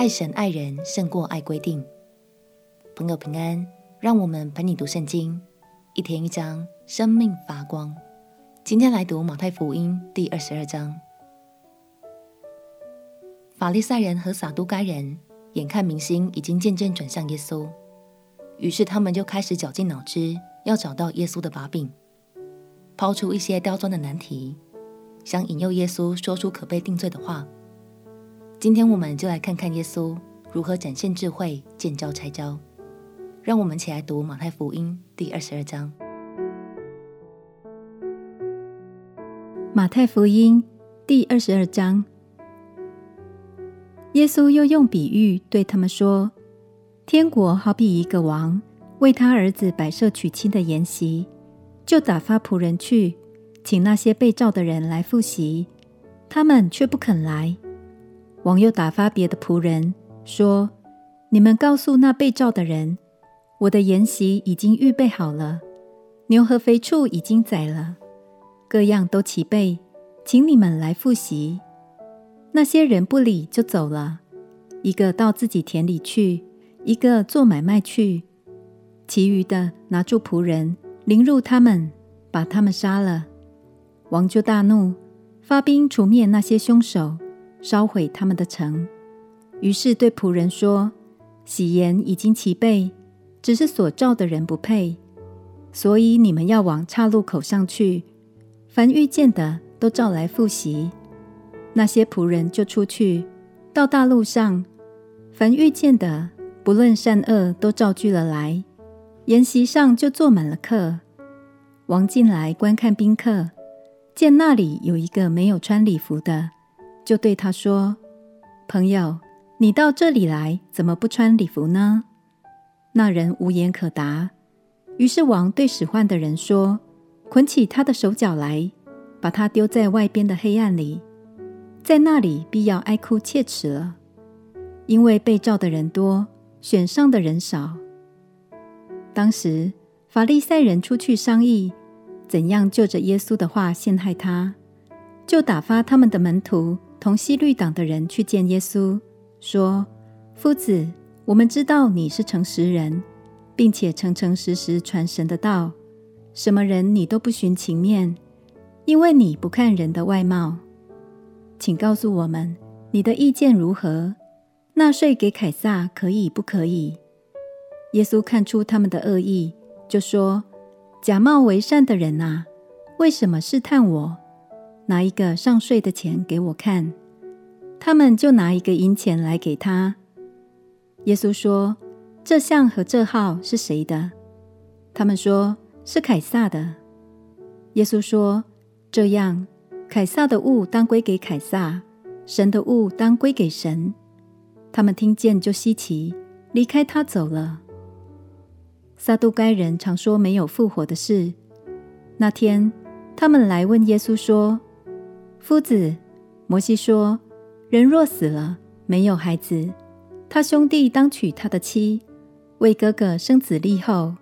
爱神爱人胜过爱规定。朋友平安，让我们陪你读圣经，一天一章，生命发光。今天来读马太福音第二十二章。法利赛人和撒都该人眼看民心已经渐渐转向耶稣，于是他们就开始绞尽脑汁，要找到耶稣的把柄，抛出一些刁钻的难题，想引诱耶稣说出可被定罪的话。今天我们就来看看耶稣如何展现智慧，见招拆招。让我们一起来读马太福音第二十二章。马太福音第二十二章，耶稣又用比喻对他们说：“天国好比一个王为他儿子摆设娶亲的筵席，就打发仆人去请那些被召的人来赴席，他们却不肯来。”王又打发别的仆人说：“你们告诉那被召的人，我的筵席已经预备好了，牛和肥畜已经宰了，各样都齐备，请你们来赴席。”那些人不理，就走了，一个到自己田里去，一个做买卖去，其余的拿住仆人，凌辱他们，把他们杀了。王就大怒，发兵除灭那些凶手。烧毁他们的城，于是对仆人说：“喜筵已经齐备，只是所召的人不配，所以你们要往岔路口上去，凡遇见的都召来赴席。”那些仆人就出去，到大路上，凡遇见的，不论善恶，都召聚了来，筵席上就坐满了客。王进来观看宾客，见那里有一个没有穿礼服的。就对他说：“朋友，你到这里来，怎么不穿礼服呢？”那人无言可答。于是王对使唤的人说：“捆起他的手脚来，把他丢在外边的黑暗里，在那里必要哀哭切齿了，因为被召的人多，选上的人少。”当时法利赛人出去商议，怎样就着耶稣的话陷害他，就打发他们的门徒。同希律党的人去见耶稣，说：“夫子，我们知道你是诚实人，并且诚诚实实传神的道，什么人你都不徇情面，因为你不看人的外貌。请告诉我们，你的意见如何？纳税给凯撒可以不可以？”耶稣看出他们的恶意，就说：“假冒为善的人啊，为什么试探我？”拿一个上税的钱给我看，他们就拿一个银钱来给他。耶稣说：“这像和这号是谁的？”他们说：“是凯撒的。”耶稣说：“这样，凯撒的物当归给凯撒，神的物当归给神。”他们听见就稀奇，离开他走了。撒都该人常说没有复活的事。那天，他们来问耶稣说。夫子，摩西说，人若死了没有孩子，他兄弟当娶他的妻，为哥哥生子立后。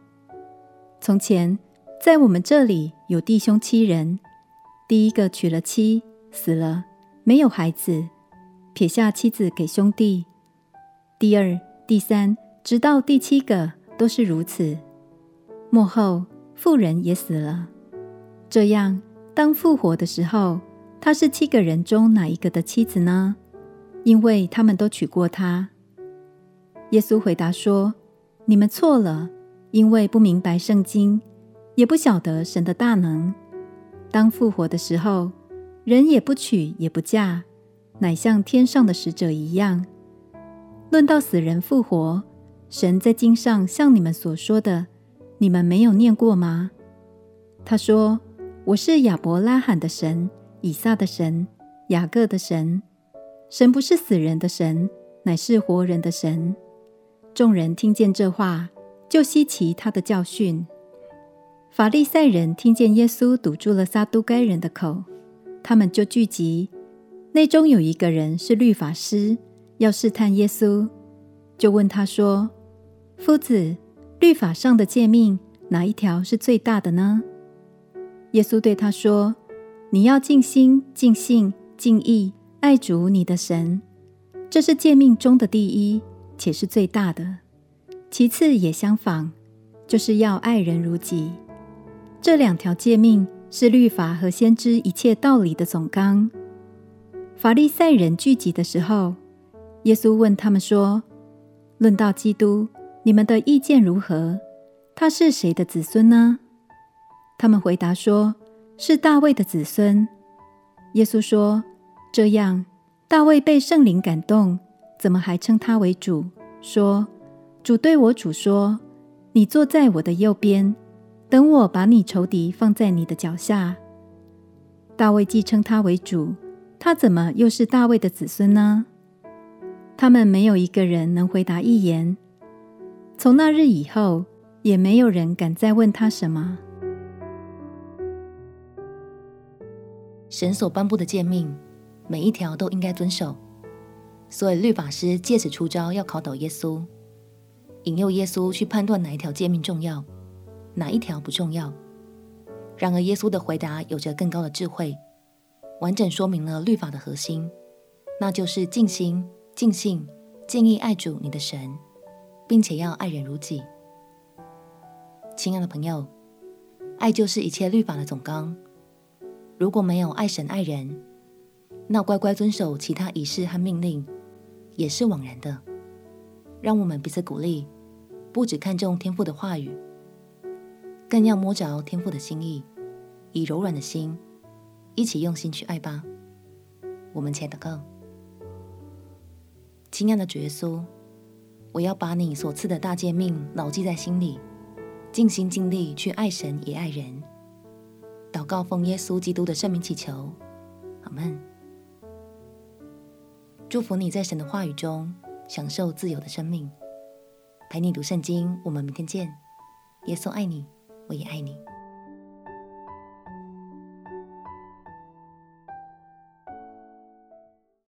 从前在我们这里有弟兄七人，第一个娶了妻，死了，没有孩子，撇下妻子给兄弟；第二、第三，直到第七个都是如此。末后妇人也死了。这样，当复活的时候。他是七个人中哪一个的妻子呢？因为他们都娶过她。耶稣回答说：“你们错了，因为不明白圣经，也不晓得神的大能。当复活的时候，人也不娶也不嫁，乃像天上的使者一样。论到死人复活，神在经上向你们所说的，你们没有念过吗？他说：‘我是亚伯拉罕的神。’”以撒的神，雅各的神，神不是死人的神，乃是活人的神。众人听见这话，就稀奇他的教训。法利赛人听见耶稣堵住了撒都该人的口，他们就聚集。内中有一个人是律法师，要试探耶稣，就问他说：“夫子，律法上的诫命哪一条是最大的呢？”耶稣对他说。你要尽心、尽性、尽意爱主你的神，这是诫命中的第一，且是最大的。其次也相仿，就是要爱人如己。这两条诫命是律法和先知一切道理的总纲。法利赛人聚集的时候，耶稣问他们说：“论到基督，你们的意见如何？他是谁的子孙呢？”他们回答说：“是大卫的子孙。”耶稣说：“这样，大卫被圣灵感动，怎么还称他为主？说：‘主对我主说，你坐在我的右边，等我把你仇敌放在你的脚下。’大卫既称他为主，他怎么又是大卫的子孙呢？”他们没有一个人能回答一言。从那日以后，也没有人敢再问他什么。神所颁布的诫命，每一条都应该遵守。所以律法师借此出招，要考倒耶稣，引诱耶稣去判断哪一条诫命重要，哪一条不重要。然而耶稣的回答有着更高的智慧，完整说明了律法的核心，那就是尽心、尽性、尽意爱主你的神，并且要爱人如己。亲爱的朋友，爱就是一切律法的总纲。如果没有爱神爱人，那乖乖遵守其他仪式和命令也是枉然的。让我们彼此鼓励，不只看重天父的话语，更要摸着天父的心意，以柔软的心，一起用心去爱吧。我们且祷告：亲爱的主耶稣，我要把你所赐的大诫命牢记在心里，尽心尽力去爱神也爱人。祷告奉耶稣基督的圣名祈求，阿门。祝福你在神的话语中享受自由的生命。陪你读圣经，我们明天见。耶稣爱你，我也爱你。